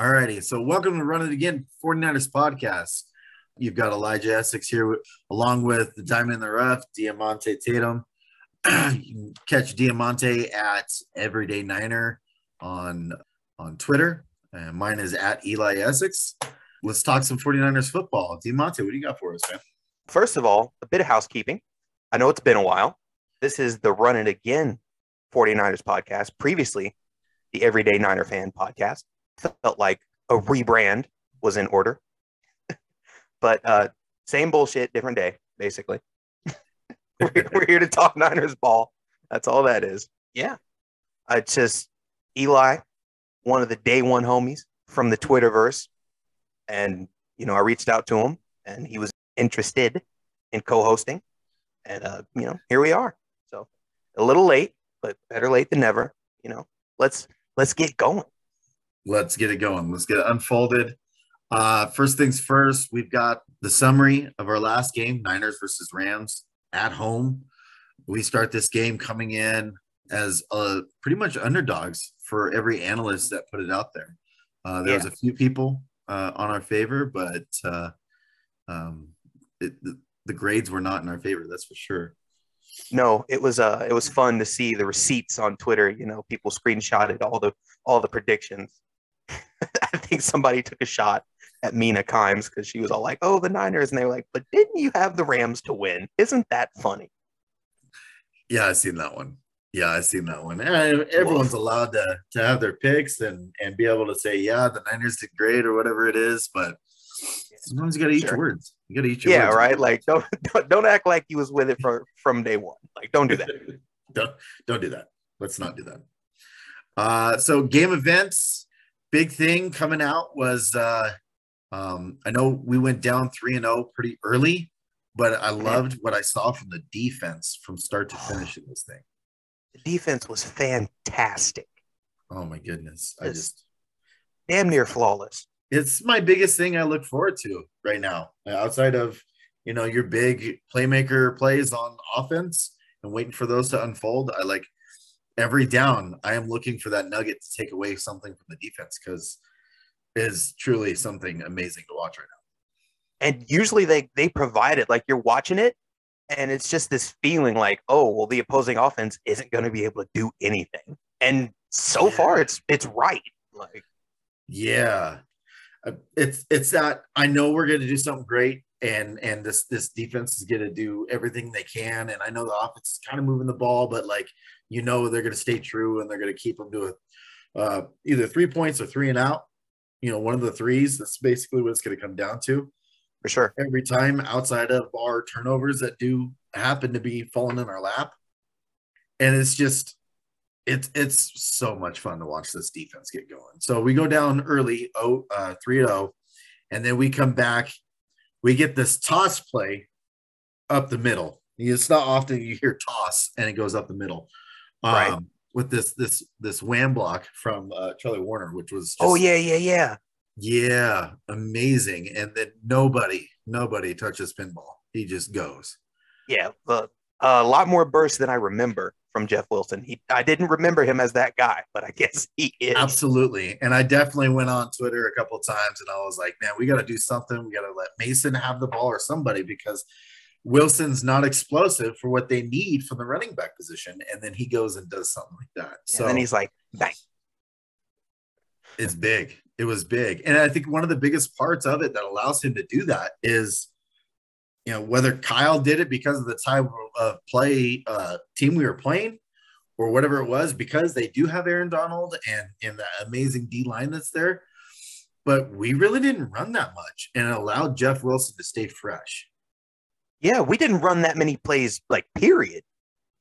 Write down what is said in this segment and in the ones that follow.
All righty. So, welcome to Run It Again 49ers podcast. You've got Elijah Essex here, along with the Diamond in the Rough, Diamante Tatum. you can catch Diamante at Everyday Niner on on Twitter. And mine is at Eli Essex. Let's talk some 49ers football. Diamante, what do you got for us, man? First of all, a bit of housekeeping. I know it's been a while. This is the Run It Again 49ers podcast. Previously, the Everyday Niner Fan podcast. Felt like a rebrand was in order. but uh, same bullshit, different day, basically. we're, we're here to talk Niners ball. That's all that is. Yeah. I just Eli, one of the day one homies from the Twitterverse. And, you know, I reached out to him and he was interested in co hosting. And, uh, you know, here we are. So a little late, but better late than never. You know, let's let's get going. Let's get it going. Let's get it unfolded. Uh, first things first, we've got the summary of our last game Niners versus Rams at home. We start this game coming in as uh, pretty much underdogs for every analyst that put it out there. Uh, there yeah. was a few people uh, on our favor, but uh, um, it, the, the, grades were not in our favor. That's for sure. No, it was uh, it was fun to see the receipts on Twitter. You know, people screenshotted all the all the predictions. Think somebody took a shot at Mina Kimes because she was all like, "Oh, the Niners," and they were like, "But didn't you have the Rams to win? Isn't that funny?" Yeah, I've seen that one. Yeah, I've seen that one. And everyone's allowed to to have their picks and and be able to say, "Yeah, the Niners did great" or whatever it is. But sometimes you got to eat sure. your words. You got to eat your yeah, words. right. Like don't, don't don't act like you was with it for from day one. Like don't do that. don't don't do that. Let's not do that. Uh, so game events, big thing coming out was uh, um, I know we went down three and zero oh pretty early, but I loved what I saw from the defense from start to finish in this thing. The defense was fantastic. Oh my goodness! I just damn near flawless. It's my biggest thing I look forward to right now, outside of you know your big playmaker plays on offense and waiting for those to unfold. I like every down. I am looking for that nugget to take away something from the defense because is truly something amazing to watch right now. And usually they they provide it like you're watching it and it's just this feeling like, oh, well the opposing offense isn't going to be able to do anything. And so yeah. far it's it's right. Like yeah. Uh, it's it's that I know we're going to do something great and and this this defense is going to do everything they can and I know the offense is kind of moving the ball but like you know they're going to stay true and they're going to keep them to a, uh, either three points or three and out you know, one of the threes. That's basically what it's going to come down to. For sure. Every time outside of our turnovers that do happen to be falling in our lap. And it's just, it's it's so much fun to watch this defense get going. So we go down early, oh, uh, 3 0, and then we come back. We get this toss play up the middle. It's not often you hear toss and it goes up the middle. Um, right with this this this wham block from uh, Charlie Woerner, which was oh, just, oh yeah yeah yeah yeah amazing. And then nobody nobody touches pinball. He just goes. Yeah, uh, a lot more bursts than I remember from Jeff Wilson. He I didn't remember him as that guy, but I guess he is absolutely. And I definitely went on Twitter a couple times and I was like, man, we got to do something. We got to let Mason have the ball or somebody because Wilson's not explosive for what they need from the running back position, and then he goes and does something like that. So and then he's like, bang. It's big. It was big, and I think one of the biggest parts of it that allows him to do that is, you know, whether Kyle did it because of the type of play uh, team we were playing, or whatever it was, because they do have Aaron Donald and and that amazing D line that's there. But we really didn't run that much, and it allowed Jeff Wilson to stay fresh. Yeah, we didn't run that many plays, like period.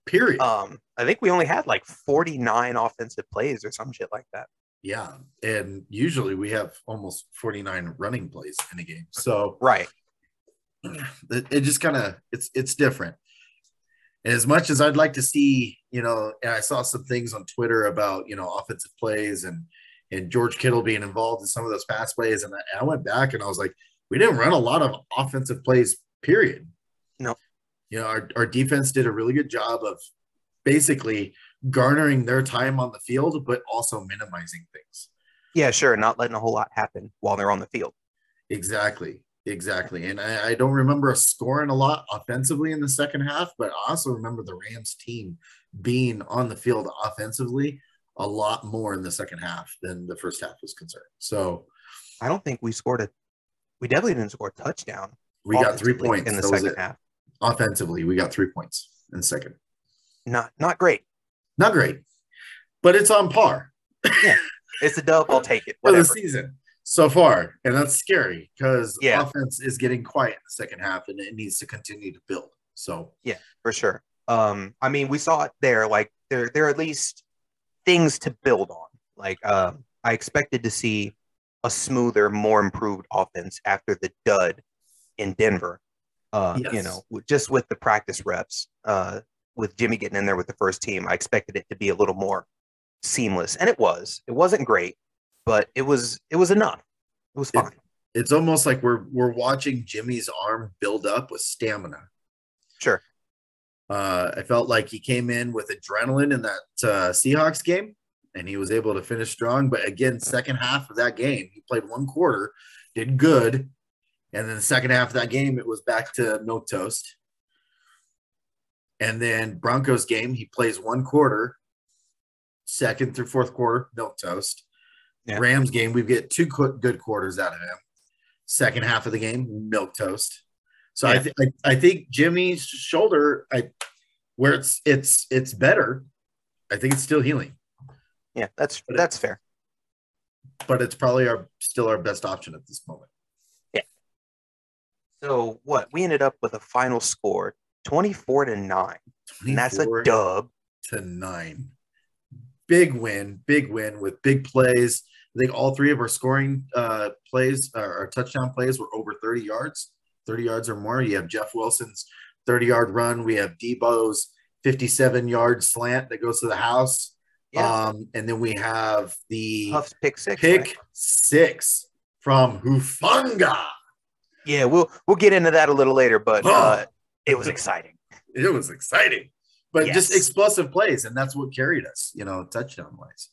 Period. Um, I think we only had like 49 offensive plays or some shit like that. Yeah. And usually we have almost 49 running plays in a game. So right. It, it just kind of it's it's different. And as much as I'd like to see, you know, and I saw some things on Twitter about, you know, offensive plays and and George Kittle being involved in some of those pass plays. And I, I went back and I was like, we didn't run a lot of offensive plays, period. No. You know, our, our defense did a really good job of basically garnering their time on the field, but also minimizing things. Yeah, sure. Not letting a whole lot happen while they're on the field. Exactly. Exactly. And I, I don't remember us scoring a lot offensively in the second half, but I also remember the Rams team being on the field offensively a lot more in the second half than the first half was concerned. So I don't think we scored a we definitely didn't score a touchdown. we got three points in the second half. Offensively, we got three points in the second. Not not great. Not great, but it's on par yeah. It's a dub. I'll take it. for the season so far. And that's scary because Yeah. offense is getting quiet in the second half and it needs to continue to build. So yeah, for sure. Um, I mean, we saw it there. Like there, there are at least things to build on. Like um, I expected to see a smoother, more improved offense after the dud in Denver. Uh, You know, just with the practice reps, uh, with Jimmy getting in there with the first team, I expected it to be a little more seamless, and it was. It wasn't great, but it was. It was enough. It was It- fine. it's almost like we're we're watching Jimmy's arm build up with stamina. Sure. Uh, I felt like he came in with adrenaline in that uh, Seahawks game, and he was able to finish strong. But again, second half of that game, he played one quarter, did good, and then the second half of that game, it was back to milk toast. And then Broncos game, he plays one quarter, second through fourth quarter, milk toast. Yeah. Rams game, we get two good quarters out of him. Second half of the game, milk toast. So I, th- I I think Jimmy's shoulder, I where it's it's it's better. I think it's still healing, Yeah, that's But it- that's fair. but it's probably our still our best option at this moment. Yeah. So what? We ended up with a final score 24 to 9. And that's a dub. to nine. Big win, big win with big plays. I think all three of our scoring uh, plays, uh, our touchdown plays, were over 30 yards, 30 yards or more. You have Jeff Wilson's 30 yard run. We have Deebo's 57 yard slant that goes to the house. Yeah. Um, and then we have the Huff's pick six. pick right? six from Hufanga. Yeah, we'll we'll get into that a little later, but Oh. uh, it was exciting. It was exciting, but just explosive plays, and that's what carried us, you know, touchdown wise,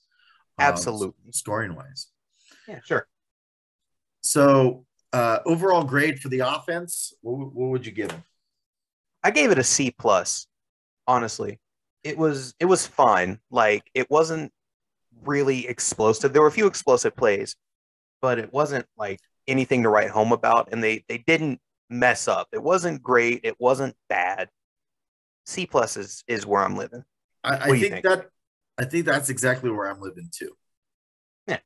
Absolutely. scoring wise. Yeah, sure. So, uh, overall grade for the offense, what, would- what would you give them? I gave it a C plus. Honestly, it was it was fine. Like it wasn't really explosive. There were a few explosive plays, but it wasn't like anything to write home about. And they they didn't mess up. It wasn't great. It wasn't bad. C plus is is where I'm living. I, I What do you think, think? that I think that's exactly where I'm living too. Yeah.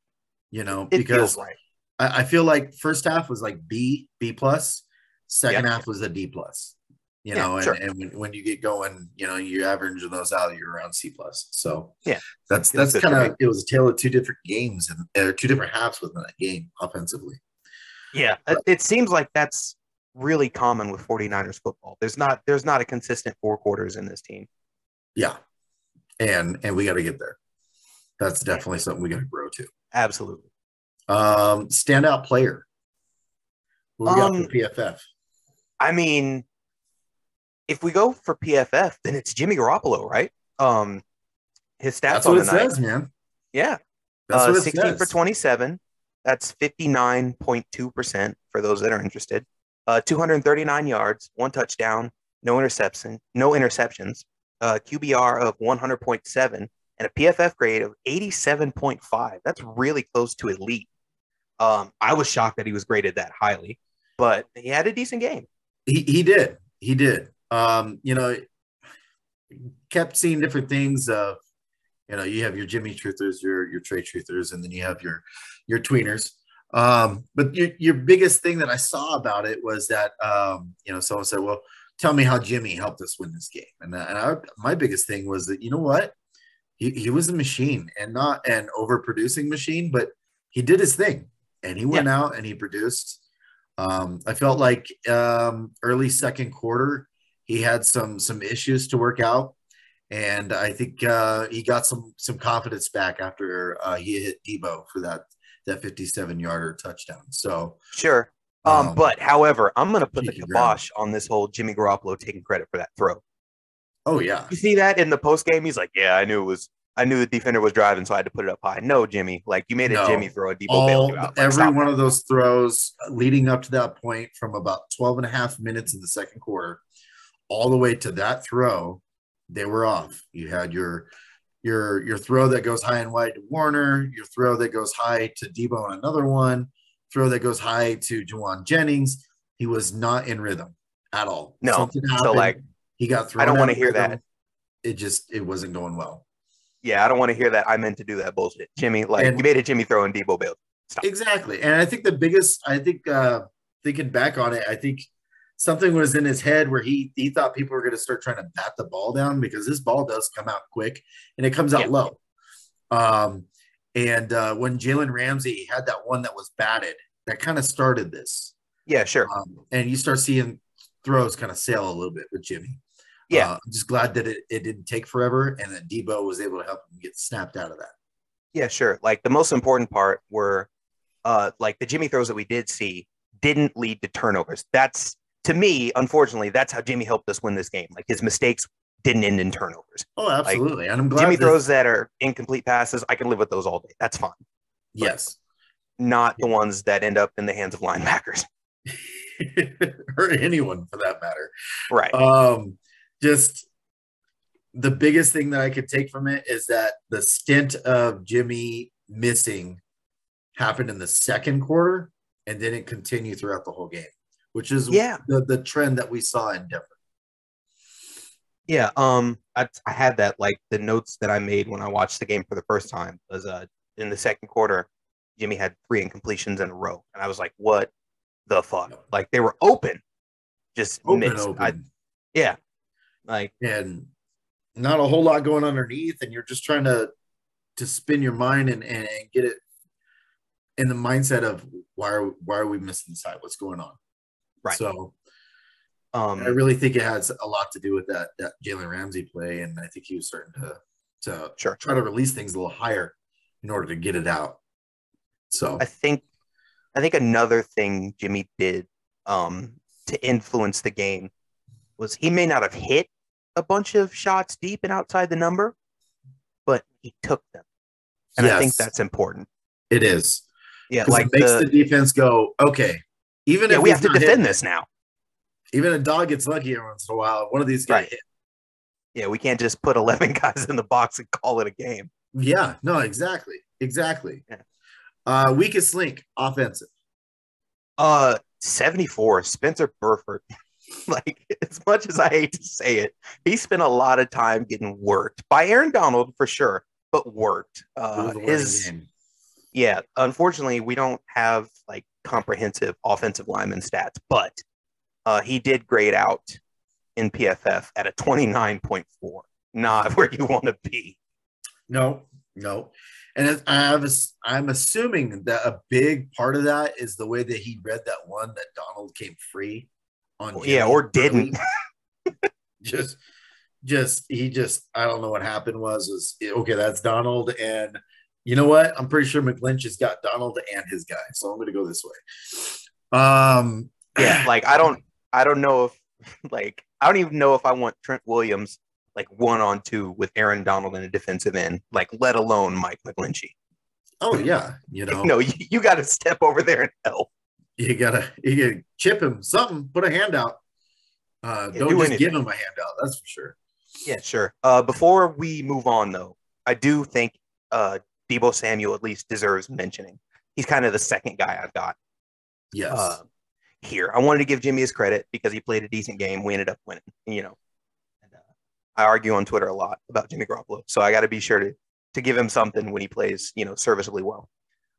you know, It because right. I, I feel like first half was like B, B plus, second Yeah. half was a D plus. You Yeah, know, and, sure. and when, when you get going, you know, you average those out, you're around C plus. So Yeah. that's that's kind of it was a tale of two different games and uh, two different halves within that game offensively. Yeah, it, it seems like that's really common with 49ers football. There's not there's not a consistent four quarters in this team. Yeah, and and we got to get there. That's definitely something we got to grow to. Absolutely. Um, standout player. We got Um, for PFF? I mean, if we go for PFF, then it's Jimmy Garoppolo, right? Um, his stats That's on what the it night. says, man. Yeah, That's uh, what it 16 says. for 27. That's 59.2% for those that are interested. Uh, 239 yards, one touchdown, no interception, no interceptions. Uh, QBR of 100.7 and a PFF grade of 87.5. That's really close to elite. Um, I was shocked that he was graded that highly, but he had a decent game. He he did. He did. Um, you know, kept seeing different things of, you know, you have your Jimmy truthers, your your Trey truthers, and then you have your your tweeners. Um, but your your biggest thing that I saw about it was that um, you know, someone said, Well, tell me how Jimmy helped us win this game. And, and I, my biggest thing was that, you know what? He, he was a machine and not an overproducing machine, but he did his thing and he went out and he produced. Um, I felt like um, early second quarter he had some some issues to work out, and I think uh, he got some some confidence back after uh, he hit Deebo for that that 57 yarder touchdown. So Sure. Um, Um, but however, I'm going to put the cheeky ground. kibosh on this whole Jimmy Garoppolo taking credit for that throw. oh yeah, You see that in the post game? He's like, "Yeah, I knew it was I knew the defender was driving, so I had to put it up high. No, Jimmy, like you made a No. Jimmy throw, a all out. Every one that. of those throws leading up to that point from about 12 and a half minutes in the second quarter all the way to that throw they were off you had your your your throw that goes high and wide to woerner your throw that goes high to deebo on another one throw that goes high to Jauan jennings he was not in rhythm at all No. Something So, like, he got thrown I don't wanna hear rhythm. that. it just it wasn't going well Yeah, I don't want to hear that. I meant to do that bullshit, Jimmy. Like And- you made a Jimmy throw and Deebo. Stop. Exactly. And I think the biggest, I think, uh, thinking back on it, I think something was in his head where he he thought people were going to start trying to bat the ball down because this ball does come out quick and it comes out Yeah. low. Um, and uh, when Jalen Ramsey had that one that was batted, that kind of started this. Yeah, sure. Um, and you start seeing throws kind of sail a little bit with Jimmy. Yeah. Uh, I'm just glad that it, it didn't take forever and that Deebo was able to help him get snapped out of that. Yeah, sure. Like the most important part were uh like the Jimmy throws that we did see didn't lead to turnovers. That's to me, unfortunately, that's how Jimmy helped us win this game. Like his mistakes didn't end in turnovers. Oh, absolutely. and I'm glad Jimmy that- throws that are incomplete passes, I can live with those all day. That's fine. Yes. Not the ones that end up in the hands of linebackers. or anyone for that matter. Right. Um, just the biggest thing that I could take from it is that the stint of Jimmy missing happened in the second quarter and didn't continue throughout the whole game, which is Yeah. the, the trend that we saw in Denver. Yeah, um, I, I had that like the notes that I made when I watched the game for the first time was uh in the second quarter, Jimmy had three incompletions in a row, and I was like, "What the fuck?" Like they were open, just Open, missed. open. I, yeah, like and not a whole lot going underneath, and you're just trying to to spin your mind and, and, and get it in the mindset of why are why are we missing this high? What's going on? Right. So um, I really think it has a lot to do with that that Jalen Ramsey play, and I think he was starting to to Sure. try to release things a little higher in order to get it out. So I think I think another thing Jimmy did um, to influence the game was he may not have hit a bunch of shots deep and outside the number, but he took them, and I think that's important. It is. Yeah, like it makes the, the, defense go okay. Even yeah, if we have to defend hitting, this now. Even a dog gets lucky every once in a while. One of these guys Right. hit. Yeah, we can't just put 11 guys in the box and call it a game. Yeah, no, exactly, exactly. Yeah. Uh, weakest link, offensive. Uh, 74, Spencer Burford. like, as much as I hate to say it, he spent a lot of time getting worked by Aaron Donald for sure, but worked. Uh, was a learning his, yeah, unfortunately, we don't have like comprehensive offensive lineman stats, but uh, he did grade out in PFF at a 29.4, not where you want to be. No, no. And I was, I'm assuming that a big part of that is the way that he read that one that Donald came free on. Yeah, or didn't. just, just he just I don't know what happened was was okay. That's Donald, and you know what? I'm pretty sure McLynch has got Donald and his guy, so I'm going to go this way. Um, yeah like i don't i don't know if like i don't even know if i want trent williams like one on two with aaron donald in a defensive end like let alone mike mcglinchey oh yeah, you know, no you, you got to step over there and help you gotta you gotta chip him something, put a hand out. Uh, don't do just give him a handout. That's for sure. yeah sure uh before we move on though i do think uh deebo samuel at least deserves mentioning he's kind of the second guy i've got Yes. uh, here. I wanted to give Jimmy his credit because he played a decent game. We ended up winning, you know. And, uh, I argue on Twitter a lot about Jimmy Garoppolo, so I got to be sure to to give him something when he plays, you know, serviceably well.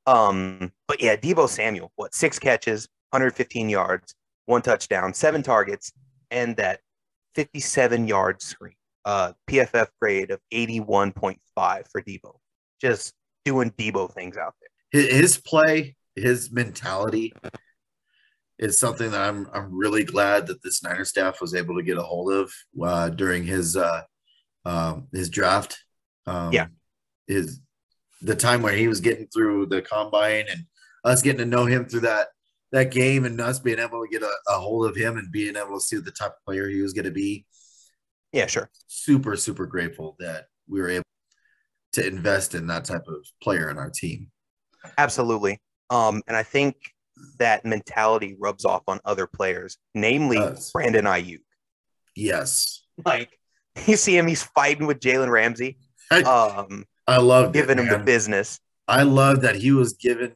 Um, but yeah, Deebo Samuel, what six catches, 115 yards, one touchdown, seven targets, and that 57 yard screen. Uh, PFF grade of 81.5 for Deebo. Just doing Deebo things out there. his, his play, his mentality is something that I'm I'm really glad that this Niner staff was able to get a hold of uh, during his uh, um, his draft. Um, Yeah. his the time where he was getting through the combine and us getting to know him through that that game and us being able to get a, a hold of him and being able to see the type of player he was going to be. Yeah, sure. Super super grateful that we were able to invest in that type of player in our team. Absolutely. Um, and I think that mentality rubs off on other players, namely Does. Brandon Aiyuk. Yes. Like you see him, he's fighting with Jalen Ramsey, I, um, I love giving him the business. I love that he was giving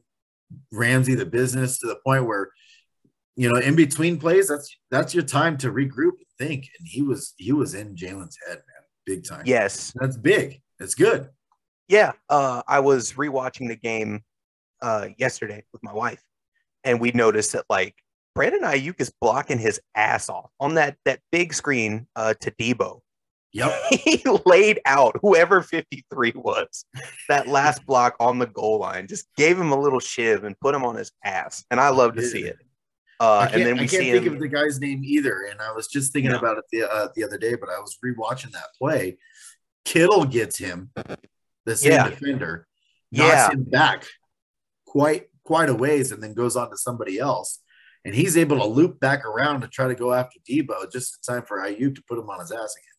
Ramsey the business to the point where, you know, in between plays, that's that's your time to regroup and think. And he was he was in Jalen's head, man, big time. Yes. that's big. It's good. Yeah. Uh, I was rewatching the game uh, yesterday with my wife, and we noticed that like Brandon Aiyuk is blocking his ass off on that that big screen uh, to Deebo. Yep. he laid out whoever 53 was that last block on the goal line just gave him a little shiv and put him on his ass and i love to see it uh, and then we I can't think him of the guy's name either. And I was just thinking No. about it the uh, the other day, but I was rewatching that play. Kittle gets him, the same Yeah. defender, knocks yeah him back quite quite a ways, and then goes on to somebody else. And he's able to loop back around to try to go after Deebo just in time for Aiyuk to put him on his ass again.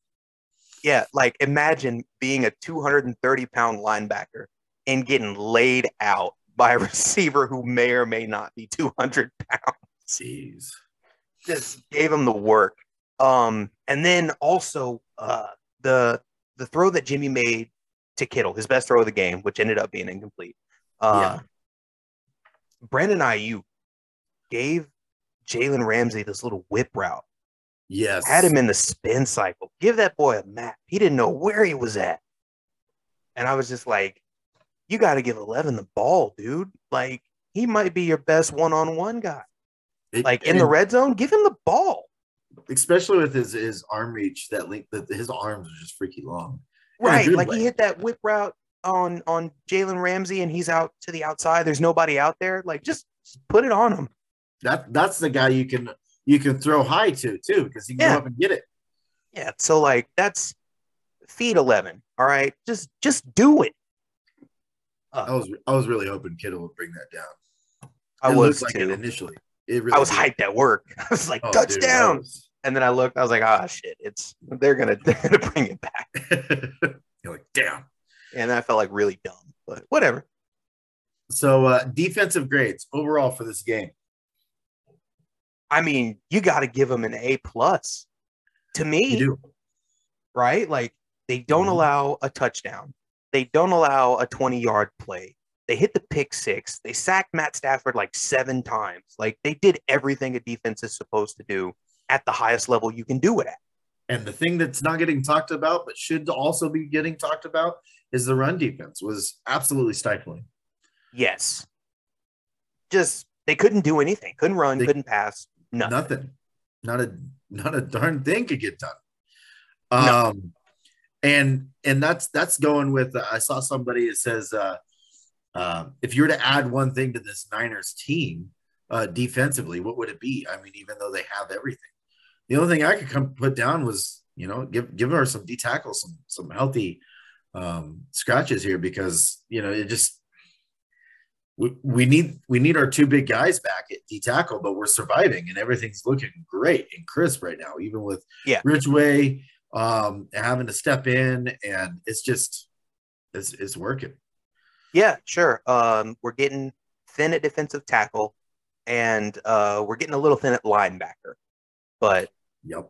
yeah like imagine being a 230 pound linebacker and getting laid out by a receiver who may or may not be 200 pounds Jeez. just gave him the work. Um, and then also uh, the the throw that Jimmy made to Kittle, his best throw of the game, which ended up being incomplete. Uh, Brandon Aiyuk gave Jalen Ramsey this little whip route, Yes. had him in the spin cycle. Give that boy a map. He didn't know where he was at, and I was just like, "You got to give Eleven the ball, dude. Like he might be your best one on one guy. It- Like in the red zone, give him the ball." especially with his his arm reach, that link that his arms are just freaky long. Right, like way. he hit that whip route on on Jalen Ramsey, and he's out to the outside. There's nobody out there. Like just, just put it on him. That that's the guy you can you can throw high to too because he can Yeah. go up and get it. Yeah. So like that's feed eleven. All right, just just do it. I was I was really hoping Kittle would bring that down. I It was like it too. initially. It really I was did. hyped at work. I was like Oh, dude, touchdown, was- and then I looked. I was like, ah, shit. It's they're gonna they're gonna bring it back, You're like, damn. And I felt like really dumb, but whatever. So uh defensive grades overall for this game. I mean, you got to give them an A plus. To me, right? Like they don't Mhm. allow a touchdown. They don't allow a 20 yard play. They hit the pick six. They sacked Matt Stafford like seven times. Like they did everything a defense is supposed to do at the highest level you can do it at. And the thing that's not getting talked about, but should also be getting talked about, is the run defense was absolutely stifling. Yes. Just they couldn't do anything. Couldn't run, They- couldn't pass. No. Nothing. Not a not a darn thing could get done. No. Um and and that's that's going with uh, I saw somebody that says uh um, if you were to add one thing to this Niners team uh, defensively, what would it be? I mean, even though they have everything, the only thing I could come put down was you know give give her some D tackles, some some healthy um, scratches here because you know it just we, we need we need our two big guys back at D tackle, but we're surviving and everything's looking great and crisp right now, even with Yeah. Ridgeway um, having to step in, and it's just it's it's working. Yeah, sure. Um, we're getting thin at defensive tackle and uh, we're getting a little thin at linebacker. But Yep.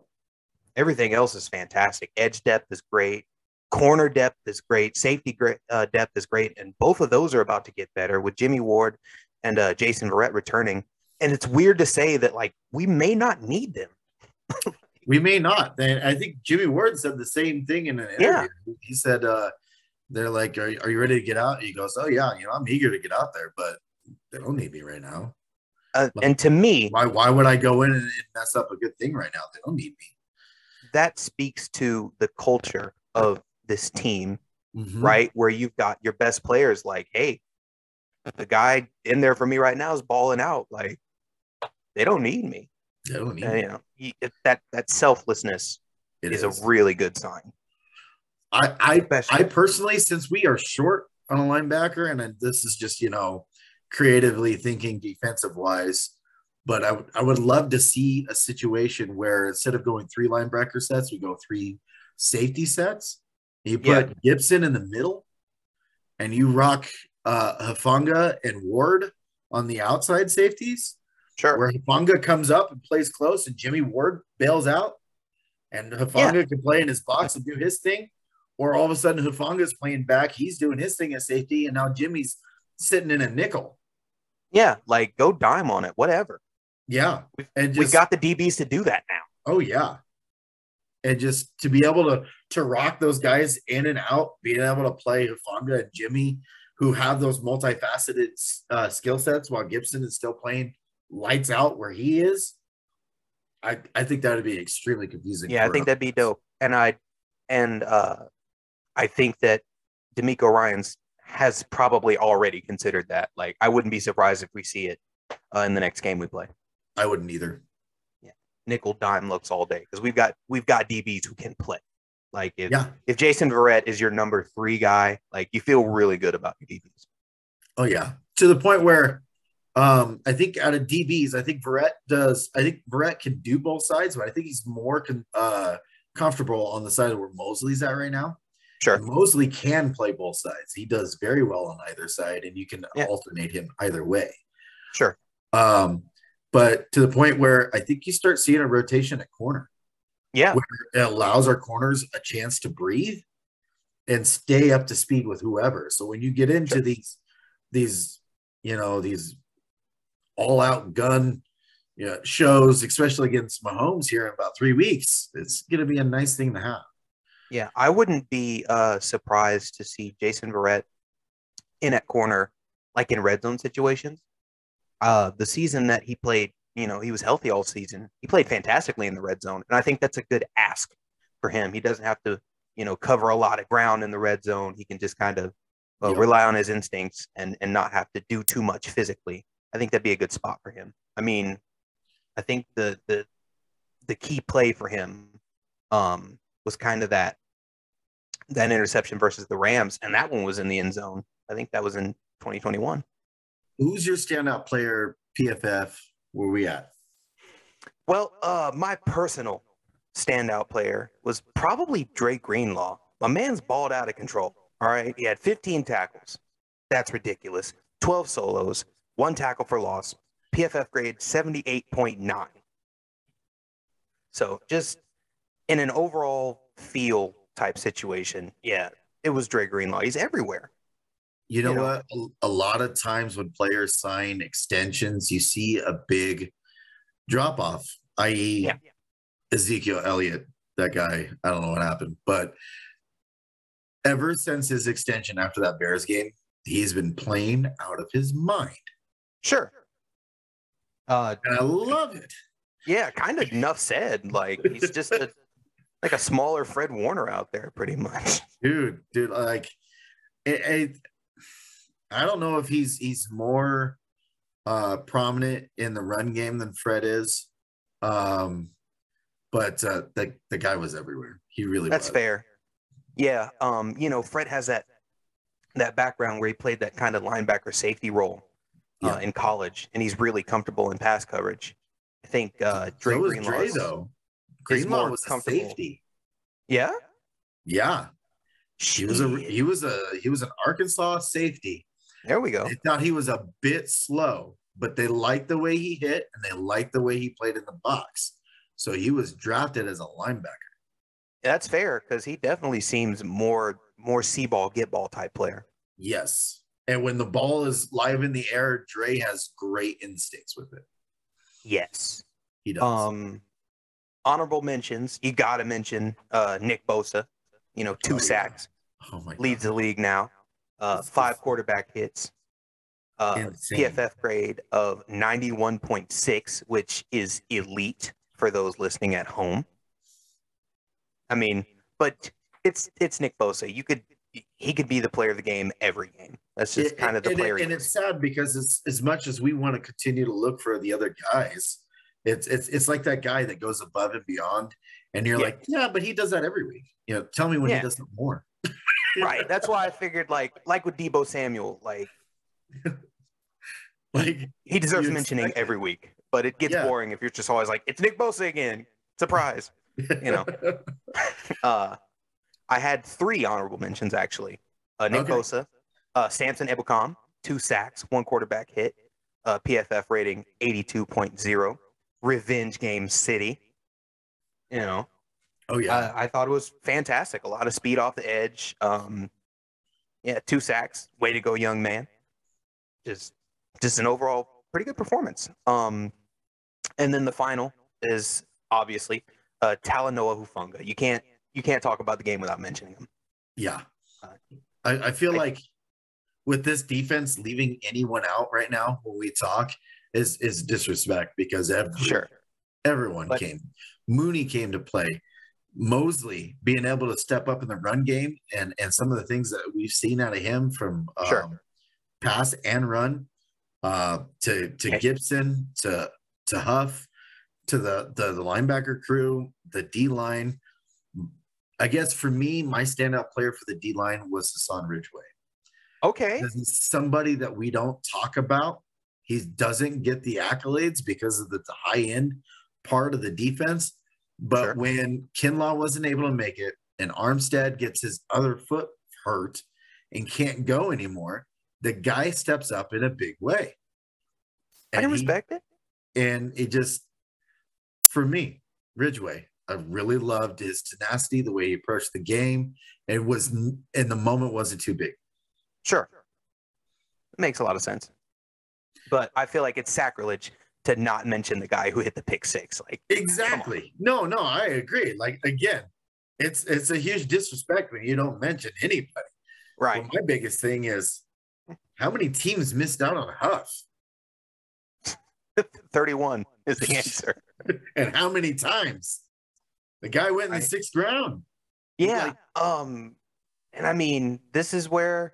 everything else is fantastic. Edge depth is great. Corner depth is great. Safety great, uh, depth is great. And both of those are about to get better with Jimmy Ward and uh, Jason Verrett returning. And it's weird to say that, like, we may not need them. We may not. And I think Jimmy Ward said the same thing in an Yeah. interview. He said, uh, they're like, are, are you ready to get out? He goes, Oh yeah, you know, I'm eager to get out there, but they don't need me right now. Uh, and to me, Why why would I go in and mess up a good thing right now? They don't need me. that speaks to the culture of this team, me. Mhm. right? Where you've got your best players like, hey, the guy in there for me right now is balling out. Like, they don't need me. They don't need me. you know, it- that that selflessness is, is. a really good sign. I, I Especially- I personally, since we are short on a linebacker, and this is just you know creatively thinking defensive wise, but I, I would love to see a situation where instead of going three linebacker sets, we go three safety sets. You put Yeah. Gibson in the middle and you rock uh Hufanga and Ward on the outside safeties, Sure. where Hufanga comes up and plays close, and Jimmy Ward bails out, and Hufanga can play in his box and do his thing, or all of a sudden Hufanga's playing back, he's doing his thing at safety, and now Jimmy's sitting in a nickel. Yeah, like go dime on it, whatever. Yeah, We've, and just we've got the DBs to do that now. oh yeah, and just to be able to to rock those guys in and out, being able to play Hufanga and Jimmy, who have those multifaceted uh, skill sets, while Gibson is still playing lights out where he is. I I think that would be extremely confusing. Yeah, I think him. that'd be dope. And I and uh I think that DeMeco Ryans has probably already considered that. Like I wouldn't be surprised if we see it uh, in the next game we play. I wouldn't either. Nickel dime looks all day because we've got we've got DBs who can play. Like if Yeah. if Jason Verrett is your number three guy, like you feel really good about your DBs. Oh yeah, to the point where um, I think out of DBs, I think Verrett does. I think Verrett can do both sides, but I think he's more con- uh, comfortable on the side of where Moseley's at right now. Sure. And Moseley can play both sides. He does very well on either side, and you can Yeah. alternate him either way. Sure. Um, but to the point where I think you start seeing a rotation at corner. Yeah. It allows our corners a chance to breathe and stay up to speed with whoever. So when you get into Sure. these these you know these all out gun you know, shows, especially against Mahomes here in about three weeks, it's going to be a nice thing to have. Yeah, I wouldn't be uh, surprised to see Jason Verrett in at corner, like in red zone situations. Uh, the season that he played, you know, he was healthy all season. He played fantastically in the red zone, and I think that's a good ask for him. He doesn't have to, you know, cover a lot of ground in the red zone. He can just kind of uh, Yep. rely on his instincts and and not have to do too much physically. I think that'd be a good spot for him. I mean, I think the the the key play for him um, was kind of that that interception versus the Rams, and that one was in the end zone. I think that was in 2021. Who's your standout player, PFF? Where we at? Well, uh, my personal standout player was probably Drake Greenlaw. My man's balled out of control. All right, he had 15 tackles. That's ridiculous. 12 solos, one tackle for loss. PFF grade 78.9. So just in an overall feel type situation, yeah, it was Dre Greenlaw. He's everywhere. You know, You know. what? A, a lot of times when players sign extensions, you see a big drop off, i.e., Yeah. Ezekiel Elliott, that guy. I don't know what happened, but ever since his extension after that Bears game, he's been playing out of his mind. Sure. Uh, And I love it. Yeah, kind of enough said. Like he's just a like a smaller Fred Warner out there, pretty much. dude dude like it, it, i don't know if he's he's more uh prominent in the run game than fred is um but uh the, the guy was everywhere he really That's was. fair. Yeah. Um, you know, Fred has that that background where he played that kind of linebacker safety role uh, Yeah. in college, and he's really comfortable in pass coverage. I think uh, Dre so was Greenlaw Dre though Greenlaw was a comfortable. safety Yeah. yeah he was a he was a he was an arkansas safety There we go. they thought he was a bit slow but they liked the way he hit and they liked the way he played in the box so he was drafted as a linebacker That's fair because he definitely seems more more see ball get ball type player. Yes. And when the ball is live in the air, Dre has great instincts with it. Yes. He does. Um, honorable mentions. You got to mention uh, Nick Bosa. You know, two Oh, yeah. sacks, oh my leads God. the league now. Uh, five quarterback hits. Uh. PFF grade of 91.6, which is elite for those listening at home. I mean, but it's it's Nick Bosa. You could he could be the player of the game every game. That's just It- kind of the and, player. he and it's sad because it's, as much as we want to continue to look for the other guys, it's it's it's like that guy that goes above and beyond, and you're Yeah. like, yeah, but he does that every week. You know, tell me when Yeah. he does it more. right. That's why I figured like like with Deebo Samuel, like Like, he deserves mentioning every week. But it gets Yeah. boring if you're just always like, it's Nick Bosa again. Surprise. You know. Uh, I had three honorable mentions actually. Uh, Nick Okay. Bosa, Uh, Samson Ebukam, two sacks, one quarterback hit, uh, PFF rating 82.0. Revenge game city. You know, Oh yeah. I, I thought it was fantastic. A lot of speed off the edge. Um, yeah, two sacks. Way to go, young man. Just, just an overall pretty good performance. Um, and then the final is obviously uh, Talanoa Hufanga. You can't, you can't talk about the game without mentioning him. yeah. uh, I, I feel I- like with this defense, leaving anyone out right now when we talk is is disrespect because every, Sure. everyone But- came. Mooney came to play. Moseley being able to step up in the run game and and some of the things that we've seen out of him from um, Sure. pass and run uh, to to Okay. Gibson to to Huff to the, the the linebacker crew, the D line. I guess for me, my standout player for the D line was Hassan Ridgeway. Okay. He's somebody that we don't talk about. He doesn't get the accolades because of the, the high end part of the defense. But Sure. when Kinlaw wasn't able to make it and Armstead gets his other foot hurt and can't go anymore, the guy steps up in a big way. I can And he- respect it. and it just for me ridgeway i really loved his tenacity the way he approached the game it was and the moment wasn't too big Sure. It makes a lot of sense. But I feel like it's sacrilege to not mention the guy who hit the pick six. Like, exactly no no i agree like again it's it's a huge disrespect when you don't mention anybody right. Well, my biggest thing is how many teams missed out on huff 31 is the answer. and how many times the guy went in the sixth round Yeah. um, and I mean, this is where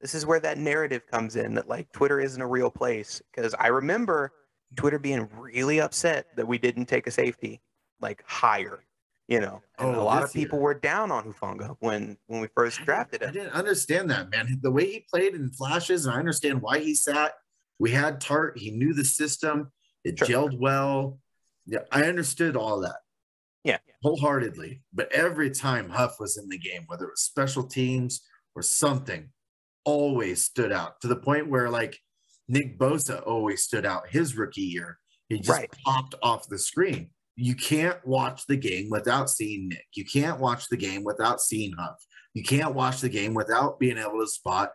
this is where that narrative comes in that like Twitter isn't a real place. Because I remember Twitter being really upset that we didn't take a safety like higher. You know, and Oh, a lot of people were down on Hufanga when when we first drafted him. I didn't understand that, man. The way he played in flashes, and I understand why he sat. We had Tartt. He knew the system. It Sure. gelled well. Yeah, I understood all that. Yeah. wholeheartedly. But every time Huff was in the game, whether it was special teams or something, always stood out to the point where like Nick Bosa always stood out his rookie year. He just Right. popped off the screen. You can't watch the game without seeing Nick. You can't watch the game without seeing Huff. You can't watch the game without being able to spot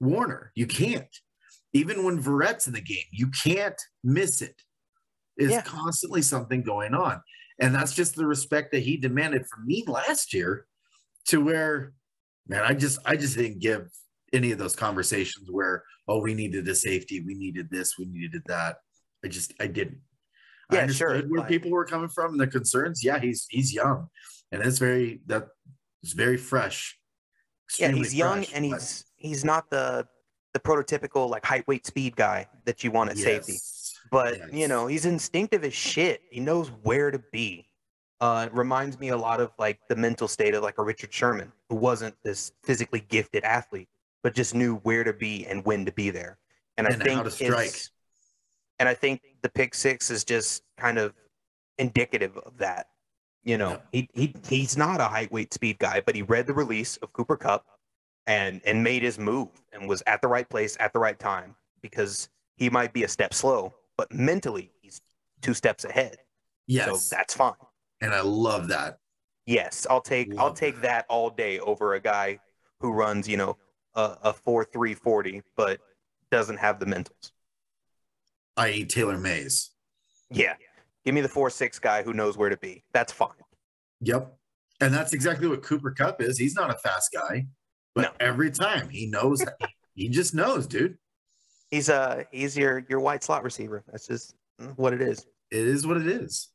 Warner. You can't. Even when Verrett's in the game, you can't miss it. It's Yeah. constantly something going on. And that's just the respect that he demanded from me last year to where, man, I just I just didn't give any of those conversations where, oh, we needed a safety, we needed this, we needed that. I just I didn't. I Yeah, sure, where like- people were coming from and the concerns. Yeah, he's he's young. And it's very that it's very fresh. Yeah, he's young and but- he's he's not the the prototypical like height, weight, speed guy that you want at safety. Yes. but you know he's instinctive as shit he knows where to be uh it reminds me a lot of like the mental state of like a richard sherman who wasn't this physically gifted athlete but just knew where to be and when to be there and, And i think how to strike. and i think the pick six is just kind of indicative of that you know he, he he's not a height weight speed guy but he read the release of cooper kupp and and made his move and was at the right place at the right time because he might be a step slow, but mentally he's two steps ahead. Yes. So that's fine. and I love that. Yes, I'll take I'll Love take that all day over a guy who runs, you know, a, a four three forty, but doesn't have the mentals. i.e. Taylor Mays. Yeah. Give me the four six guy who knows where to be. That's fine. Yep. And that's exactly what Cooper Kupp is. He's not a fast guy, but No. every time he knows, he just knows, dude. He's uh he's your your white slot receiver. That's just what it is. It is what it is.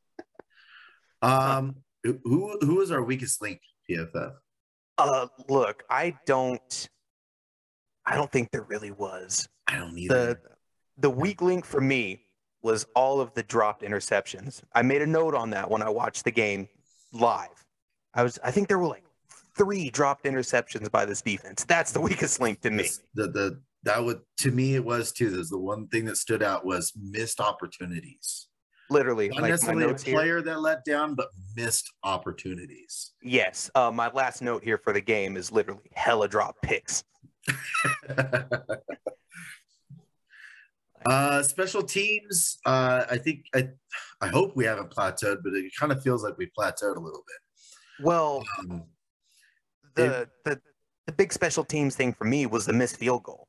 Um, who who is our weakest link, PFF? Uh look, I don't I don't think there really was. I don't either. the the weak link for me was all of the dropped interceptions. I made a note on that when I watched the game live. I was I think there were like three dropped interceptions by this defense. That's the weakest link to me. The the that would to me it was too. There's the one thing that stood out was missed opportunities. Literally, Not like necessarily a notes here. player that let down, but missed opportunities. Yes, uh, my last note here for the game is literally hella drop picks. uh, special teams. Uh, I think I, I hope we haven't plateaued, but it kind of feels like we plateaued a little bit. Well, Um, the the the big special teams thing for me was the missed field goal,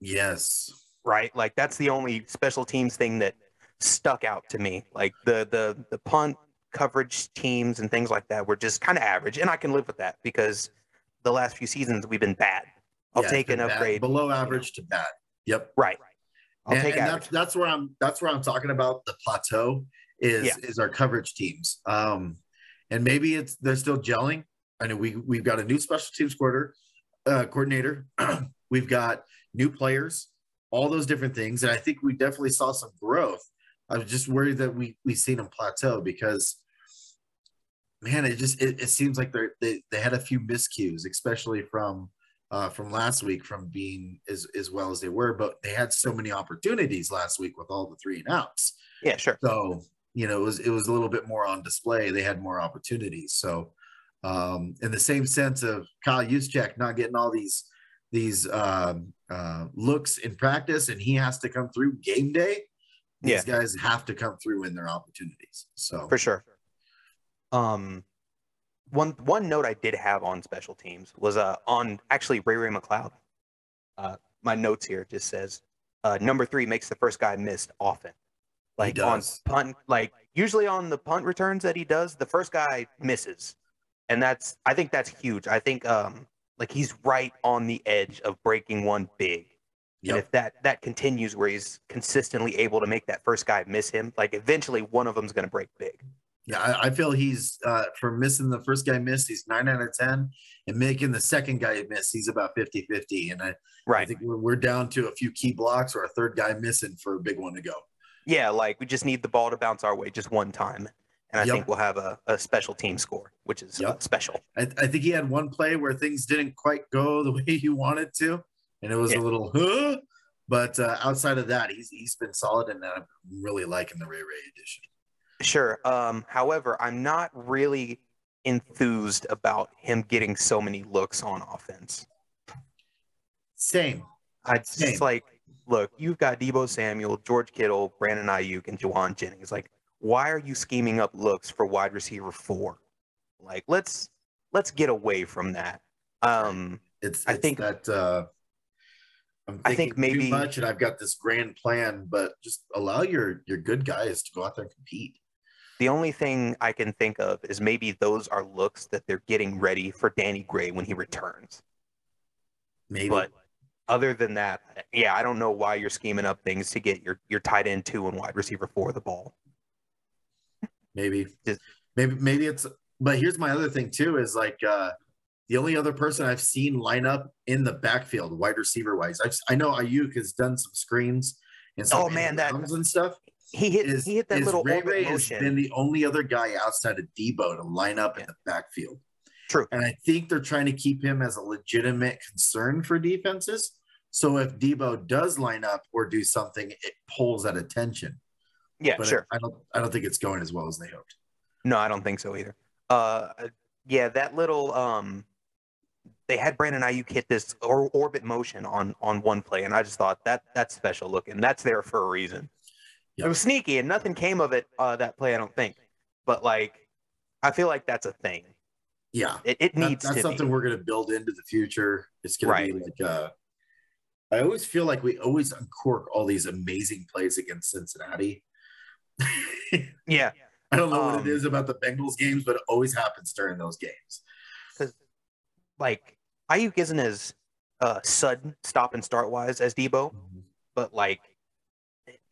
yes, right? Like that's the only special teams thing that stuck out to me. Like the the the punt coverage teams and things like that were just kind of average, and I can live with that because the last few seasons we've been bad. I'll Yeah, take an bad- upgrade. below average to bad. Yep. Right. I'll and, take and average. that's that's where I'm that's where I'm talking about the plateau is Yeah. is our coverage teams. Um and maybe it's they're still gelling. I know we we've got a new special teams quarter uh coordinator. we've got new players, all those different things. And I think we definitely saw some growth. I was just worried that we we seen them plateau because man, it just it, it seems like they're they, they had a few miscues, especially from uh, from last week from being as as well as they were, but they had so many opportunities last week with all the three and outs. yeah, sure. So you know, it was it was a little bit more on display. They had more opportunities. So um, in the same sense of Kyle Juszczyk not getting all these these um, uh, looks in practice, and he has to come through game day. These guys have to come through in their opportunities. So for sure. Um, one one note I did have on special teams was uh on actually Ray Ray McCloud. Uh, my notes here just says uh, number three makes the first guy missed often. Like on punt, like usually on the punt returns that he does, the first guy misses, and that's I think that's huge. I think um like he's right on the edge of breaking one big. And if that that continues where he's consistently able to make that first guy miss him, like eventually one of them's going to break big. Yeah, I, I feel he's uh for missing the first guy miss, he's nine out of ten, and making the second guy miss, he's about 50-50. And I, right. I think we're, we're down to a few key blocks or a third guy missing for a big one to go. Yeah, like we just need the ball to bounce our way just one time. And I Yep. think we'll have a, a special team score, which is Yep. special. I, I think he had one play where things didn't quite go the way he wanted to, and it was Yeah. a little huh. But uh, outside of that, he's he's been solid, and I'm really liking the Ray Ray edition. Sure. Um, however, I'm not really enthused about him getting so many looks on offense. Same. I just Same. like, look, you've got Deebo Samuel, George Kittle, Brandon Aiyuk, and Jauan Jennings. Like, why are you scheming up looks for wide receiver four? Like, let's let's get away from that. Um, It's, I think- that uh, I'm I think maybe- too much, and I've got this grand plan, but just allow your your good guys to go out there and compete. The only thing I can think of is maybe those are looks that they're getting ready for Danny Gray when he returns. Maybe. But other than that, yeah, I don't know why you're scheming up things to get your your tight end two and wide receiver four the ball. maybe Just- maybe maybe it's but here's my other thing too is like uh the only other person I've seen line up in the backfield, wide receiver wise, I've, I know Aiyuk has done some screens and some Oh, man, that- and stuff. He hit Is, he hit that little Ray Ray has been the only other guy outside of Deebo to line up in the backfield, True. and I think they're trying to keep him as a legitimate concern for defenses. So if Deebo does line up or do something, it pulls that attention. Yeah, But sure. I don't I don't think it's going as well as they hoped. No, I don't think so either. Uh, yeah, that little um, they had Brandon Aiyuk hit this or orbit motion on on one play, and I just thought that that's special looking. That's there for a reason. Yep. It was sneaky, and nothing came of it uh, that play. I don't think, but like, I feel like that's a thing. Yeah. It, it That- needs that's to something be. we're going to build into the future. It's going to be like uh I always feel like we always uncork all these amazing plays against Cincinnati. Yeah, I don't know what Um, it is about the Bengals games, but it always happens during those games. Because, like Aiyuk isn't as uh, sudden stop and start wise as Deebo, but like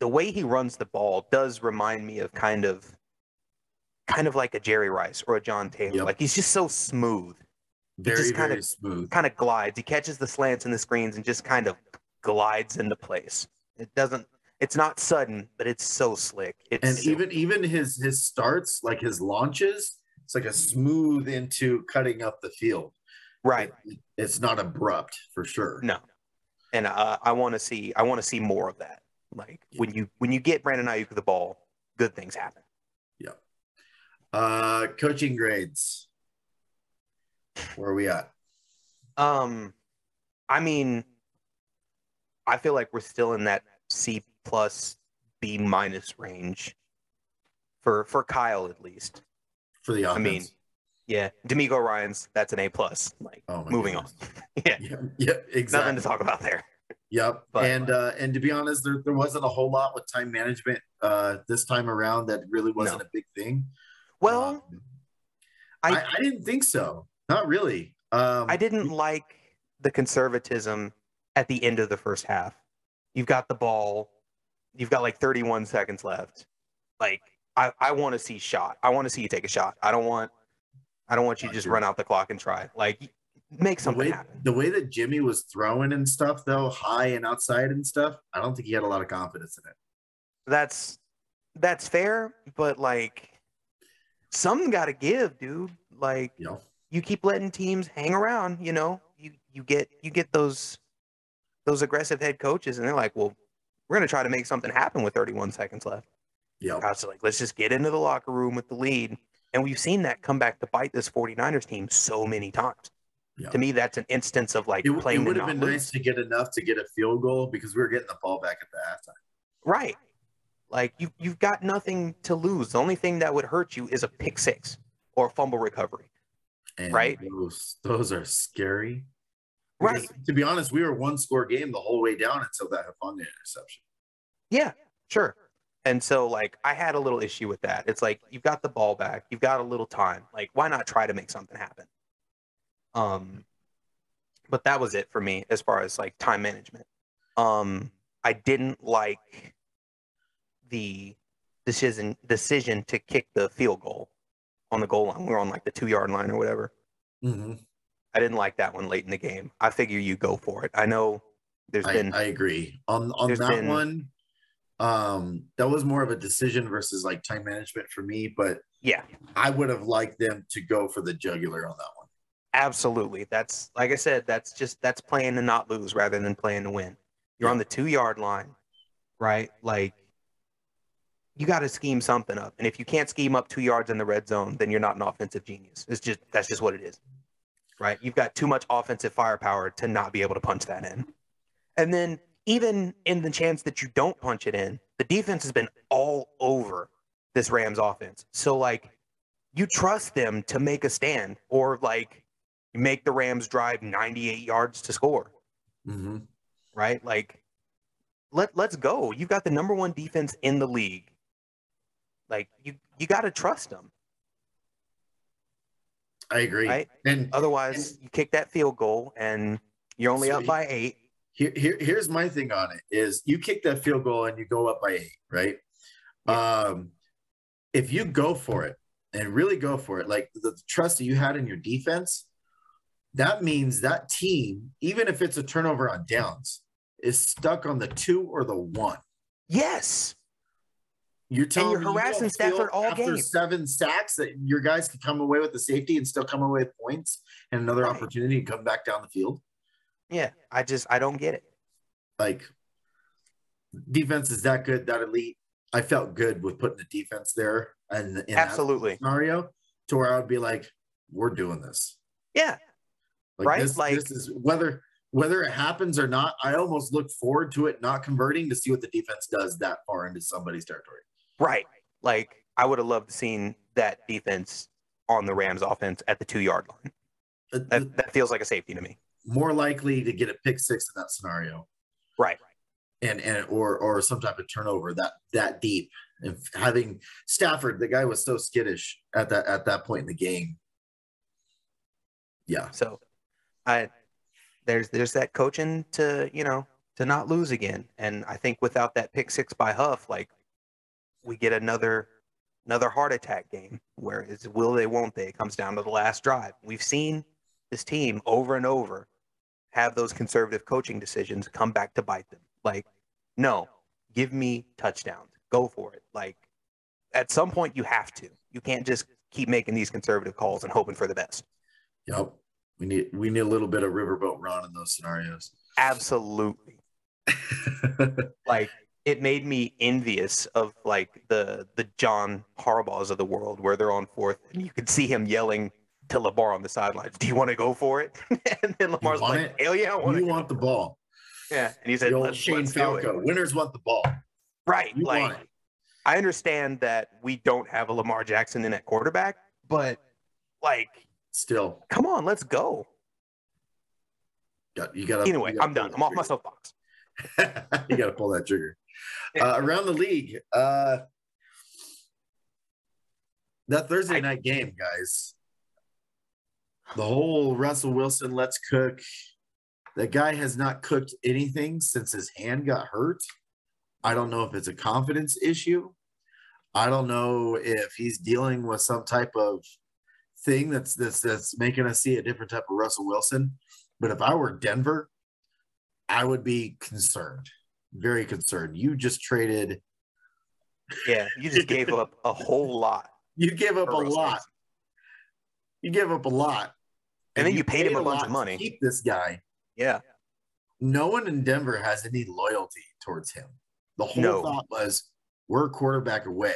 the way he runs the ball does remind me of kind of kind of like a Jerry Rice or a John Taylor. Yep. Like he's just so smooth. Very, just kinda- very smooth. Kind of glides. He catches the slants and the screens and just kind of glides into place. It doesn't it's not sudden, but it's so slick. It's And so- even even his his starts, like his launches, it's like a smooth into cutting up the field. right. It- it's not abrupt for sure. No. And uh, I want to see I want to see more of that. Like when you when you get Brandon Aiyuk the ball, good things happen. Yeah. Uh coaching grades. Where are we at? Um, I mean, I feel like we're still in that C plus B minus range for for Kyle at least. For the offense. I mean, yeah, DeMeco Ryans that's an A plus. Like Oh moving goodness. on. yeah, yeah, yeah, exactly. nothing to talk about there. Yep. But- and uh, and to be honest, there, there wasn't a whole lot with time management uh, this time around. That really wasn't a big thing. Well, Um, I- I, I didn't think so. Not really. Um, I didn't like the conservatism at the end of the first half. You've got the ball, you've got like 31 seconds left. Like I, I want to see shot. I want to see you take a shot. I don't want I don't want you to just run out the clock and try. Like make the something way, happen. the way that Jimmy was throwing and stuff, though, high and outside and stuff, I don't think he had a lot of confidence in it. That's that's fair, but like something got to give, dude. Like You know, you keep letting teams hang around, you know, you you get you get those those aggressive head coaches and they're like, "Well, we're going to try to make something happen with 31 seconds left." yeah, was like, "Let's just get into the locker room with the lead." And we've seen that come back to bite this 49ers team so many times. Yeah. To me, that's an instance of like It, w- it would have been lose. nice to get enough to get a field goal because we were getting the ball back at the halftime. Right. Like you you've got nothing to lose. The only thing that would hurt you is a pick six or a fumble recovery. And Right. Those, those are scary. Right. To be honest, we were one score game the whole way down until that Hufanga interception. Yeah, sure. And so like I had a little issue with that. It's like you've got the ball back, you've got a little time. Like why not try to make something happen? Um but that was it for me as far as like time management. Um I didn't like the decision decision to kick the field goal on the goal line. We were on like the 2-yard line or whatever. Mm-hmm. I didn't like that one late in the game. I figure you go for it. I know there's I, been I agree on on that been- one. Um, that was more of a decision versus like time management for me, but yeah, I would have liked them to go for the jugular on that one. Absolutely. That's like I said, that's just that's playing to not lose rather than playing to win. You're on the 2-yard line, right? Like you got to scheme something up. And if you can't scheme up 2 yards in the red zone, then you're not an offensive genius. It's just that's just what it is. Right? You've got too much offensive firepower to not be able to punch that in. And then even in the chance that you don't punch it in, the defense has been all over this Rams offense. So like you trust them to make a stand or like make the Rams drive 98 yards to score, Mm-hmm. right? Like let let's go. You've got the number 1 defense in the league. Like you you got to trust them, I agree. right? And Otherwise, you kick that field goal and you're only So up by 8. here, here here's my thing on it is you kick that field goal and you go up by eight, right? Um, if you go for it and really go for it, like the trust that you had in your defense, that means that team, even if it's a turnover on downs, is stuck on the two or the one. Yes. You're telling you're me you harassing Stafford all after game. seven sacks that your guys could come away with the safety and still come away with points and another Right. opportunity to come back down the field. Yeah, I just I don't get it. like defense is that good, that elite. I felt good with putting the defense there and in Absolutely. scenario to where I would be like, we're doing this. Yeah. Like Right? this, Like- this is whether whether it happens or not. I almost look forward to it not converting to see what the defense does that far into somebody's territory. Right. Like I would have loved to seen that defense on the Rams offense at the 2-yard line. Uh, That that feels like a safety to me. More likely to get a pick six in that scenario, Right. and and or or some type of turnover that that deep. And having Stafford, the guy was so skittish at that at that point in the game. Yeah, So I there's there's that coaching to, you know, to not lose again. And I think without that pick six by Huff, like we get another another heart attack game where it's will they, won't they? It comes down to the last drive. We've seen this team over and over have those conservative coaching decisions come back to bite them. Like, no, give me touchdowns. Go for it. Like at some point you have to. You can't just keep making these conservative calls and hoping for the best. Yep. We need we need a little bit of riverboat run in those scenarios. Absolutely. like it made me envious of like the the John Harbaughs of the world where they're on fourth and you could see him yelling to Lamar on the sidelines, "Do you want to go for it?" and then Lamar's like, it? "Hell yeah, I want You it." want the ball. Yeah, and he said, The old "Let's, Shane let's do it." Falco. Winners want the ball. Right. You like. I understand that we don't have a Lamar Jackson in at quarterback, but like, Still, come on, let's go. got you got to. Anyway, I'm done. I'm off my soapbox. you got to pull that trigger. Uh, around the league, uh, that Thursday I- night game, guys. The whole Russell Wilson, let's cook. That guy has not cooked anything since his hand got hurt. I don't know if it's a confidence issue. I don't know if he's dealing with some type of thing that's that's that's making us see a different type of Russell Wilson. But if I were Denver, I would be concerned, very concerned. You just traded, Yeah, you just gave up a whole lot. you gave up a Russell lot. You gave up a lot. And then you paid him a bunch of to money. Keep this guy. Yeah. No one in Denver has any loyalty towards him. The whole No. thought was we're a quarterback away.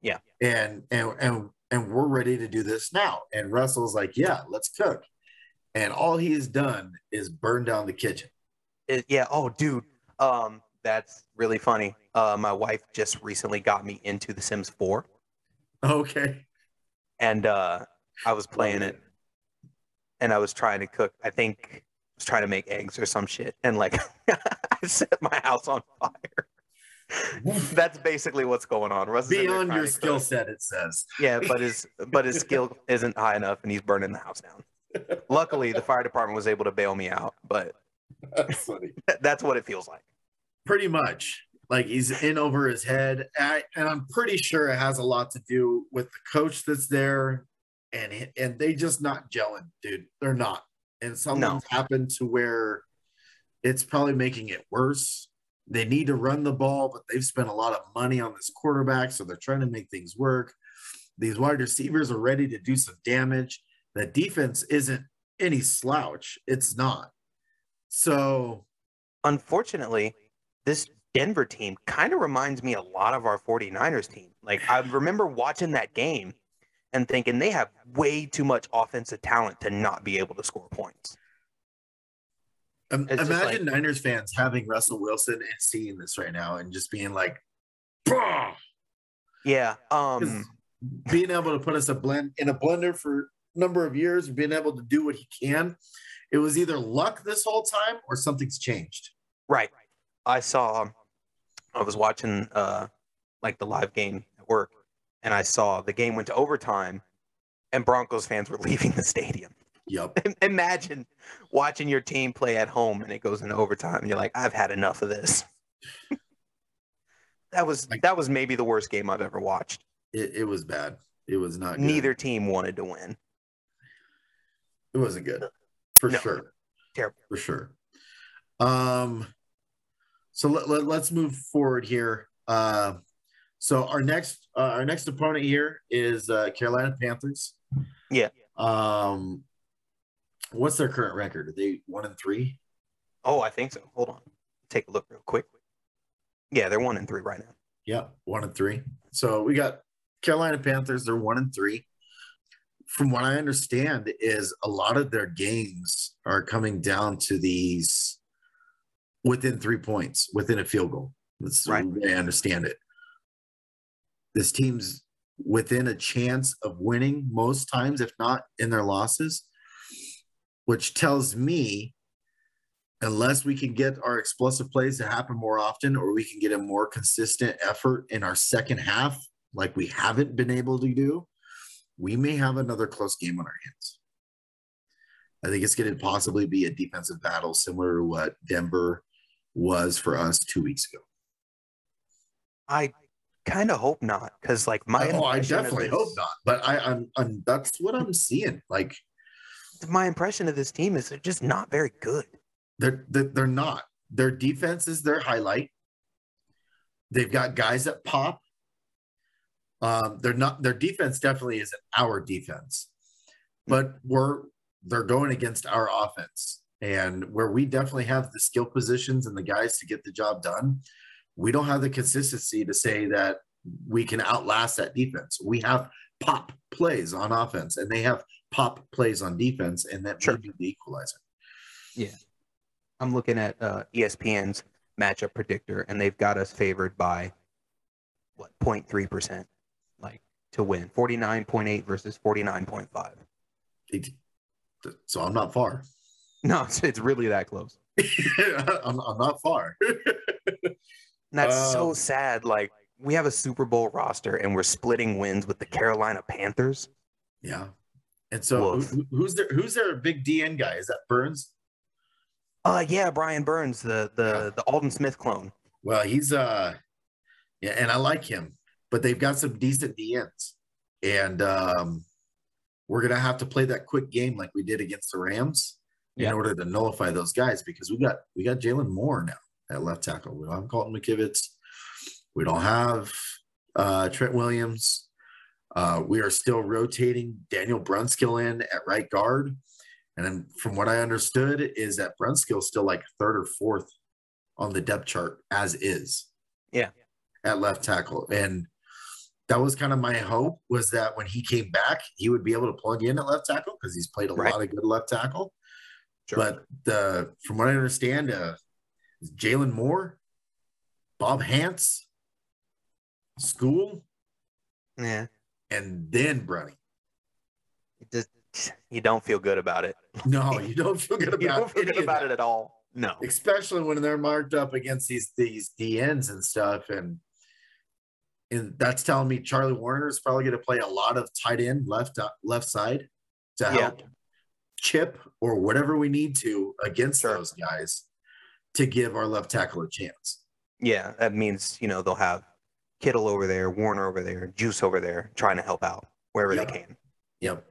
Yeah. And and and and we're ready to do this now. And Russell's like, yeah, let's cook. And all he's done is burn down the kitchen. It- yeah. Oh, dude. Um, that's really funny. Uh, my wife just recently got me into The Sims 4, Okay. and uh, I was playing it, and I was trying to cook. I think I was trying to make eggs or some shit, and like I set my house on fire. That's basically what's going on. Russ is in there Beyond your skill set, it says. Yeah, but his but his skill isn't high enough, and he's burning the house down. Luckily, the fire department was able to bail me out, but That's funny. that's what it feels like. Pretty much. Like he's in over his head. I, and I'm pretty sure it has a lot to do with the coach that's there. And and they just not gelling, dude. They're not. And something's happened to where it's probably making it worse. They need to run the ball, but they've spent a lot of money on this quarterback, so they're trying to make things work. These wide receivers are ready to do some damage. The defense isn't any slouch. It's not. So unfortunately, this Denver team kind of reminds me a lot of our 49ers team. Like I remember watching that game and thinking they have way too much offensive talent to not be able to score points. Um, imagine like- Niners fans having Russell Wilson and seeing this right now and just being like, "Bah!" Yeah. Um being able to put us a blend in a blender for a number of years, and being able to do what he can. It was either luck this whole time or something's changed. right. I saw I was watching uh like the live game at work and I saw the game went to overtime and Broncos fans were leaving the stadium. Yep. Imagine watching your team play at home and it goes into overtime and you're like, I've had enough of this. that was Like- that was maybe the worst game I've ever watched. It, it was bad. It was not good. Neither team wanted to win. It wasn't good. For No. sure. Terrible. For sure. Um so let, let, let's move forward here. Uh, so our next uh, our next opponent here is uh, Carolina Panthers. Yeah. Um what's their current record? Are they one and three? Oh, I think so. Hold on. Take a look real quick. Yeah, they're one and three right now. Yeah, one and three. So we got Carolina Panthers, they're one and three. From what I understand, is a lot of their games are coming down to these within three points, within a field goal. That's Right. the way I understand it. This team's within a chance of winning most times, if not in their losses, which tells me unless we can get our explosive plays to happen more often or we can get a more consistent effort in our second half like we haven't been able to do we may have another close game on our hands. I think it's going to possibly be a defensive battle similar to what denver was for us two weeks ago. I kind of hope not, because like my oh i definitely this- hope not but I, I'm, I'm that's what i'm seeing like My impression of this team is they're just not very good. They're, they're not. Their defense is their highlight. They've got guys that pop. Um, they're not. Their defense definitely isn't our defense, but we're they're going against our offense, and where we definitely have the skill positions and the guys to get the job done. We don't have the consistency to say that we can outlast that defense. We have pop plays on offense, and they have pop plays on defense, and that Sure. be the equalizer. Yeah, I'm looking at uh, ESPN's matchup predictor, and they've got us favored by what 0.3 percent, like to win 49.8 versus 49.5. So I'm not far. No, it's, it's really that close. I'm, I'm not far. That's so Um, sad. Like we have a Super Bowl roster, and we're splitting wins with the Carolina Panthers. yeah. And so Woof. who, who's their who's their big DN guy? Is that Burns? Uh yeah, Brian Burns, the the Yeah. the Aldon Smith clone. Well, he's uh yeah, and I like him, but they've got some decent DNs. And um we're gonna have to play that quick game like we did against the Rams in order to nullify those guys because we got we got Jaylon Moore now at left tackle. We don't have Colton McKivitz. We don't have uh Trent Williams. Uh we are still rotating Daniel Brunskill in at right guard. And then from what I understood is that Brunskill's still like third or fourth on the depth chart as is. Yeah. At left tackle. And that was kind of my hope was that when he came back, he would be able to plug in at left tackle because he's played a Right. lot of good left tackle. Sure. But the from what I understand, uh Jaylon Moore, Bob Hance, School, Yeah, and then Brunny. it just you don't feel good about it. No, you don't feel good about, You don't feel good about it at all. No. especially when they're marked up against these these DNs and stuff. And and that's telling me Charlie Woerner is probably going to play a lot of tight end left uh, left side to Yeah. help chip or whatever we need to against Sure. those guys to give our left tackle a chance. Yeah, that means you know they'll have Kittle over there, Woerner over there, Juice over there, trying to help out wherever Yeah. they can. Yep,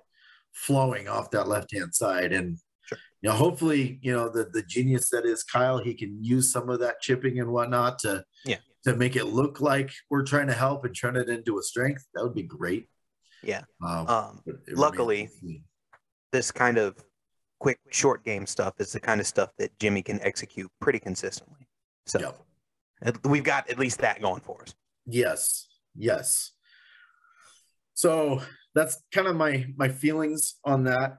flowing off that left hand side and. Sure. You know, hopefully, you know the the genius that is Kyle. He can use some of that chipping and whatnot to Yeah. to make it look like we're trying to help and turn it into a strength. That would be great. Yeah. Um, Um, luckily- remains to be seen. this kind of quick short game stuff is the kind of stuff that Jimmy can execute pretty consistently. So Yep. we've got at least that going for us. Yes, yes. So that's kind of my my feelings on that.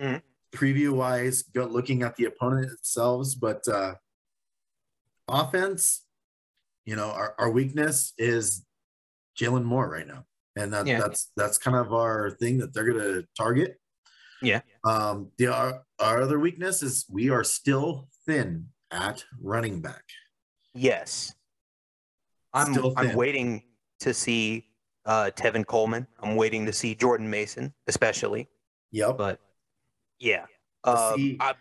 Mhm. Preview wise, go looking at the opponent themselves, but uh offense, you know, our, our weakness is Jaylon Moore right now. And that, Yeah. that's that's kind of our thing that they're gonna target. Yeah. Um the our, our other weakness is we are still thin at running back. Yes. I'm I'm waiting to see uh, Tevin Coleman. I'm waiting to see Jordan Mason, especially. Yep. But yeah, um, see- I,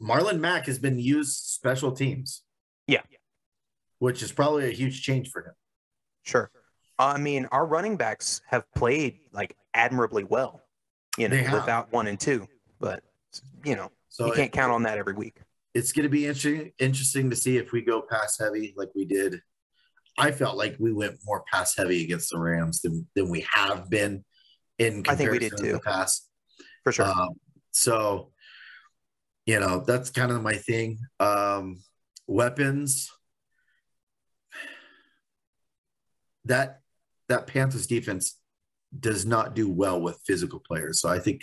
Marlon Mack has been used special teams. Yeah. Which is probably a huge change for him. sure. I mean, our running backs have played like admirably well, you know, without one and two. But you know, So you can't it- count on that every week. it's going to be interesting interesting to see if we go pass heavy like we did. I felt like we went more pass heavy against the Rams than, than we have been in I think we did to too. the past. For sure. Um, so, you know, that's kind of my thing. Um, weapons. That that Panthers defense does not do well with physical players. So I think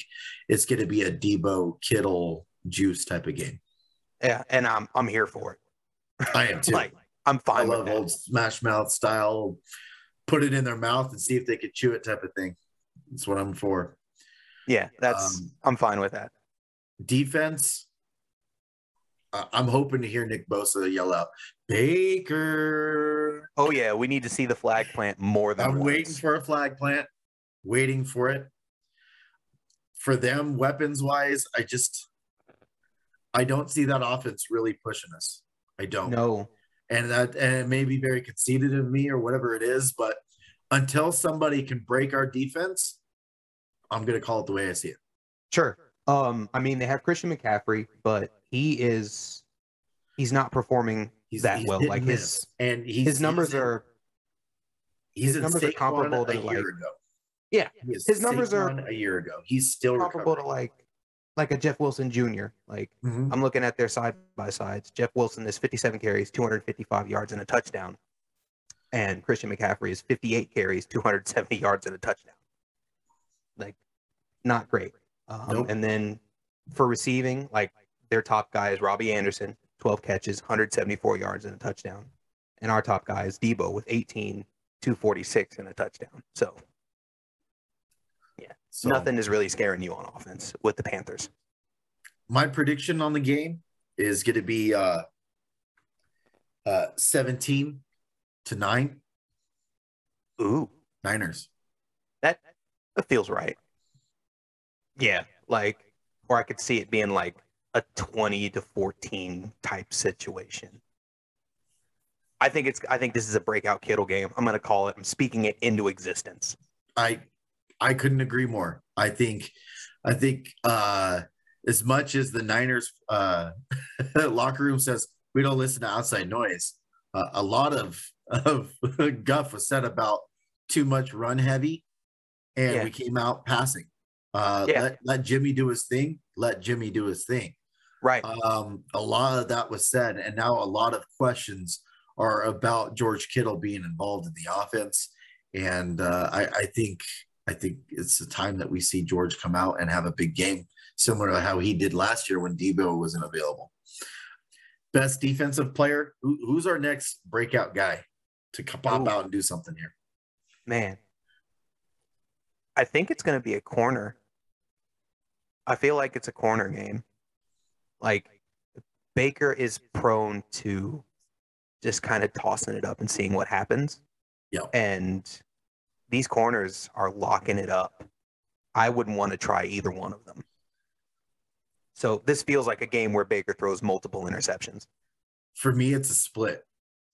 it's going to be a Deebo Kittle juice type of game. yeah, and I'm I'm here for it. I am too. Like I'm I fine with love that. old smash mouth style. Put it in their mouth and see if they could chew it type of thing. That's what I'm for. Yeah, that's Um, I'm fine with that. defense. I- I'm hoping to hear Nick Bosa yell out Baker. Oh yeah, we need to see the flag plant more than I'm once. waiting for a flag plant, waiting for it. For them, weapons wise, I just I don't see that offense really pushing us. I don't. No, And that and it may be very conceited of me or whatever it is, but until somebody can break our defense, I'm gonna call it the way I see it. sure. Um, I mean they have Christian McCaffrey, but he is he's not performing He's that he's well. Like his miss. and he's, his numbers in- are he's his numbers are comparable a to, year like- ago. yeah his numbers are a year ago. He's still comparable recovering. to like like a Jeff Wilson Jr. Like Mhm. I'm looking at their side by sides. Jeff Wilson is 57 carries, 255 yards, and a touchdown. And Christian McCaffrey is 58 carries, 270 yards, and a touchdown. Like, not great. Um, Nope. And then for receiving, like their top guy is Robbie Anderson, 12 catches, 174 yards and a touchdown. And our top guy is Deebo with 18, 246 and a touchdown. So So nothing is really scaring you on offense with the Panthers. my prediction on the game is going to be uh, uh, 17 to 9 Ooh, Niners. that, that feels right. Yeah, like, or I could see it being like a 20 to 14 type situation. I think it's. I think this is a breakout Kittle game. I'm going to call it. I'm speaking it into existence. I I couldn't agree more. I think I think uh as much as the Niners uh locker room says we don't listen to outside noise, uh, a lot of of guff was said about too much run heavy and Yeah. we came out passing. Uh Yeah. let, let Jimmy do his thing, let Jimmy do his thing. Right. Um a lot of that was said and now a lot of questions are about George Kittle being involved in the offense and uh, I, I think I think it's the time that we see George come out and have a big game, similar to how he did last year when Debo wasn't available. Best defensive player. Who, who's our next breakout guy to pop Ooh. out and do something here? Man, I think it's going to be a corner. I feel like it's a corner game. Like Baker is prone to just kind of tossing it up and seeing what happens. Yeah. And these corners are locking it up. I wouldn't want to try either one of them. So this feels like a game where Baker throws multiple interceptions. For me, it's a split.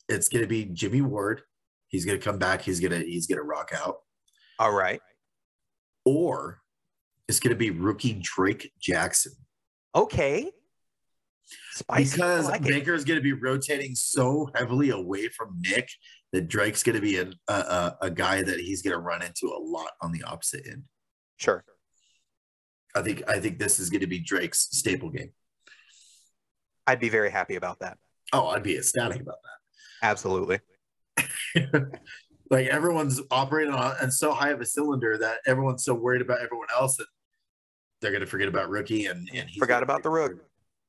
It's going to be Jimmy Ward. He's going to come back. He's going to he's going to rock out. All right. Or it's going to be rookie Drake Jackson. Okay. Spicy. because like it. Baker's going to be rotating so heavily away from Nick that Drake's going to be a, a a- guy that he's going to run into a lot on the opposite end. Sure. I think I think this is going to be Drake's staple game. I'd be very happy about that. Oh, I'd be ecstatic about that. Absolutely. like everyone's operating on and so high of a cylinder that everyone's so worried about everyone else that they're going to forget about rookie and, and he's Forgot about the rook.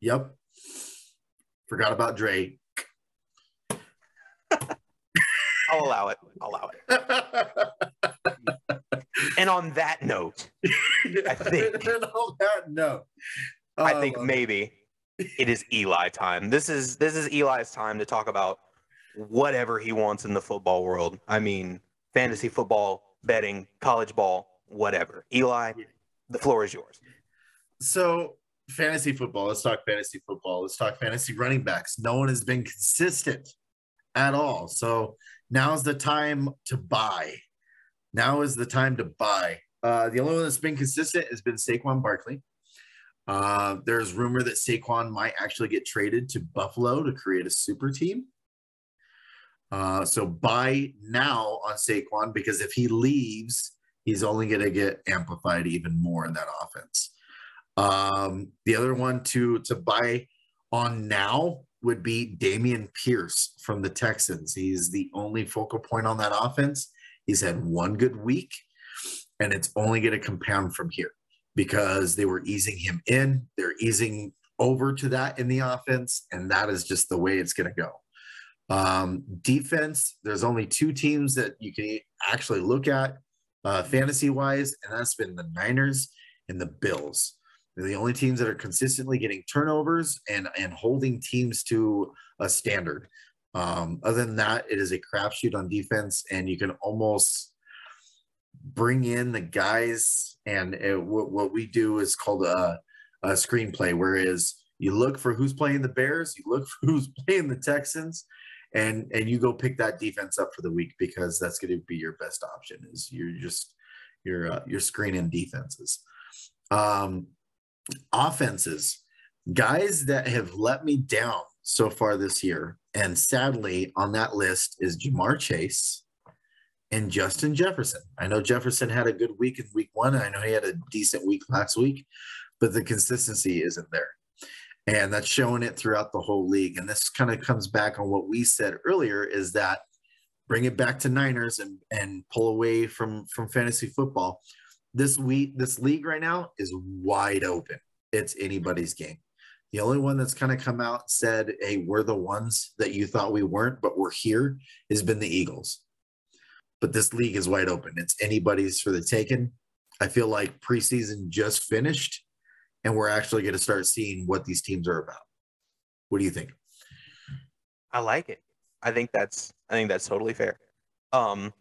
Yep. Forgot about Dre. I'll allow it. I'll allow it. And on that note, I think- And on that note, I think um, maybe it is Eli time. This is this is Eli's time to talk about whatever he wants in the football world. I mean, fantasy football, betting, college ball, whatever. Eli, the floor is yours. So, fantasy football. Let's talk fantasy football. Let's talk fantasy running backs. No one has been consistent at all. So now's the time to buy. Now is the time to buy. Uh, the only one that's been consistent has been Saquon Barkley. Uh, there's rumor that Saquon might actually get traded to Buffalo to create a super team. Uh, so buy now on Saquon because if he leaves, he's only going to get amplified even more in that offense. Um, the other one to to buy on now would be Dameon Pierce from the Texans. He's the only focal point on that offense. He's had one good week, and it's only going to compound from here because they were easing him in. They're easing over to that in the offense, and that is just the way it's going to go. Um, defense, there's only two teams that you can actually look at uh, fantasy wise, and that's been the Niners and the Bills. They're the only teams that are consistently getting turnovers and and holding teams to a standard. Um, other than that, it is a crapshoot on defense, and you can almost bring in the guys. And it, what, what we do is called a, a screenplay, whereas you look for who's playing the Bears, you look for who's playing the Texans, and and you go pick that defense up for the week because that's going to be your best option. Is you're just your uh, your screening defenses. Um, offenses, guys that have let me down so far this year, and sadly on that list is Ja'Marr Chase and Justin Jefferson. I know Jefferson had a good week in week one. I know he had a decent week last week, but the consistency isn't there. And that's showing it throughout the whole league. And this kind of comes back on what we said earlier is that bring it back to Niners and, and pull away from, from fantasy football. This week, this league right now is wide open. It's anybody's game. The only one that's kind of come out said, "Hey, we're the ones that you thought we weren't, but we're here," has been the Eagles. But this league is wide open. It's anybody's for the taking. I feel like preseason just finished, and we're actually going to start seeing what these teams are about. What do you think? I like it. I think that's I think that's totally fair. Um,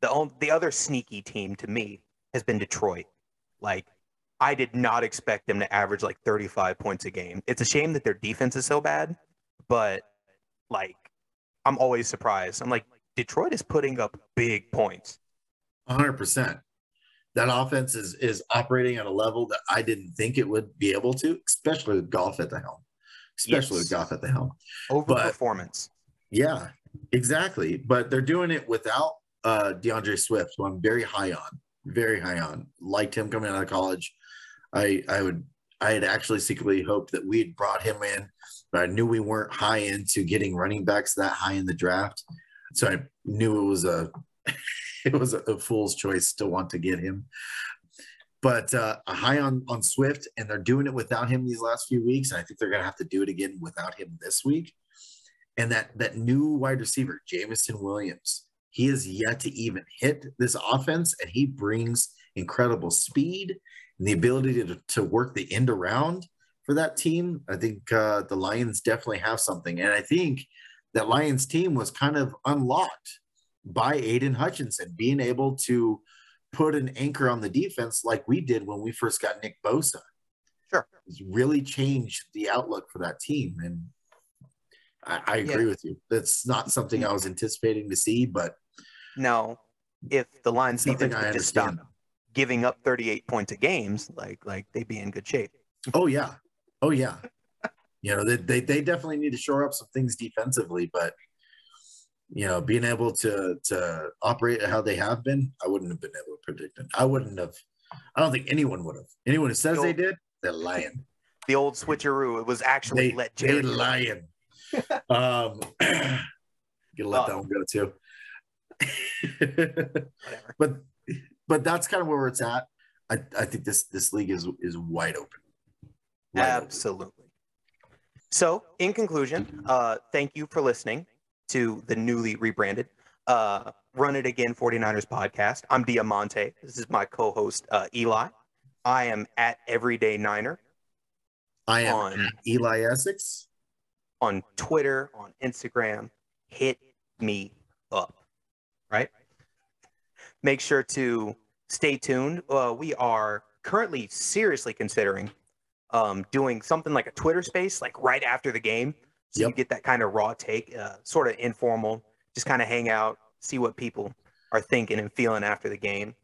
the the other sneaky team to me has been Detroit. Like I did not expect them to average like 35 points a game. It's a shame that their defense is so bad, but like I'm always surprised. I'm like Detroit is putting up big points. 100%. That offense is is operating at a level that I didn't think it would be able to, especially with Goff at the helm. Especially Yes. with Goff at the helm. Overperformance. Yeah, exactly. But they're doing it without uh DeAndre Swift, who I'm very high on. Very high on. Liked him coming out of college. I I would I had actually secretly hoped that we had brought him in, but I knew we weren't high into getting running backs that high in the draft. So I knew it was a it was a, fool's choice to want to get him. But uh, high on on Swift, and they're doing it without him these last few weeks. And I think they're going to have to do it again without him this week and that that new wide receiver, Jameson Williams, he is yet to even hit this offense, and he brings incredible speed and the ability to, to work the end around for that team. I think uh, the Lions definitely have something, and I think that Lions team was kind of unlocked by Aidan Hutchinson being able to put an anchor on the defense like we did when we first got Nick Bosa. Sure. It's really changed the outlook for that team, and I, I agree Yeah. with you. That's not something I was anticipating to see, but Now, if the Lions defense I would just stop giving up 38 points a games, like like they'd be in good shape. Oh yeah, oh yeah. You know they, they they definitely need to shore up some things defensively, but you know being able to to operate how they have been, I wouldn't have been able to predict it. I wouldn't have. I don't think anyone would have. Anyone who says they did, they're lying. The old switcheroo, it was actually They let they Jared. lying. um, gonna let that Oh. one go too. But but that's kind of where it's at. I, I think this this league is is wide open. Wide open. Absolutely. So, in conclusion, uh, thank you for listening to the newly rebranded uh, Run It Again 49ers podcast. I'm Diamante. This is my co host, uh, Eli. I am at Everyday Niner I am on- Eli Essex. on Twitter, on Instagram. Hit me right? Make sure to stay tuned. Uh, we are currently seriously considering um, doing something like a Twitter space, like right after the game. So you get that kind of raw take, uh, sort of informal, just kind of hang out, see what people are thinking and feeling after the game.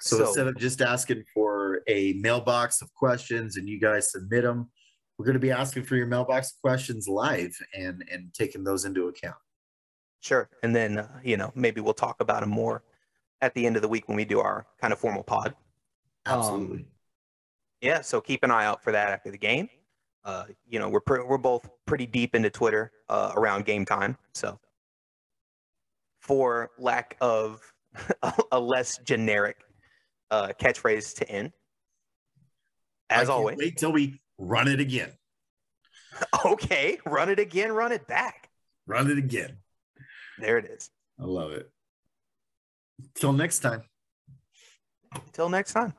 So, So- instead of just asking for a mailbox of questions and you guys submit them, we're going to be asking for your mailbox questions live and and taking those into account. Sure. And then, uh, you know, maybe we'll talk about them more at the end of the week when we do our kind of formal pod. Absolutely. yeah, so keep an eye out for that after the game. Uh, you know, we're pre- we're both pretty deep into Twitter uh, around game time, so for lack of a less generic uh, catchphrase to end, as always. wait till we run it again. Okay, run it again, run it back. Run it again. There it is. I love it. Till next time. Till next time.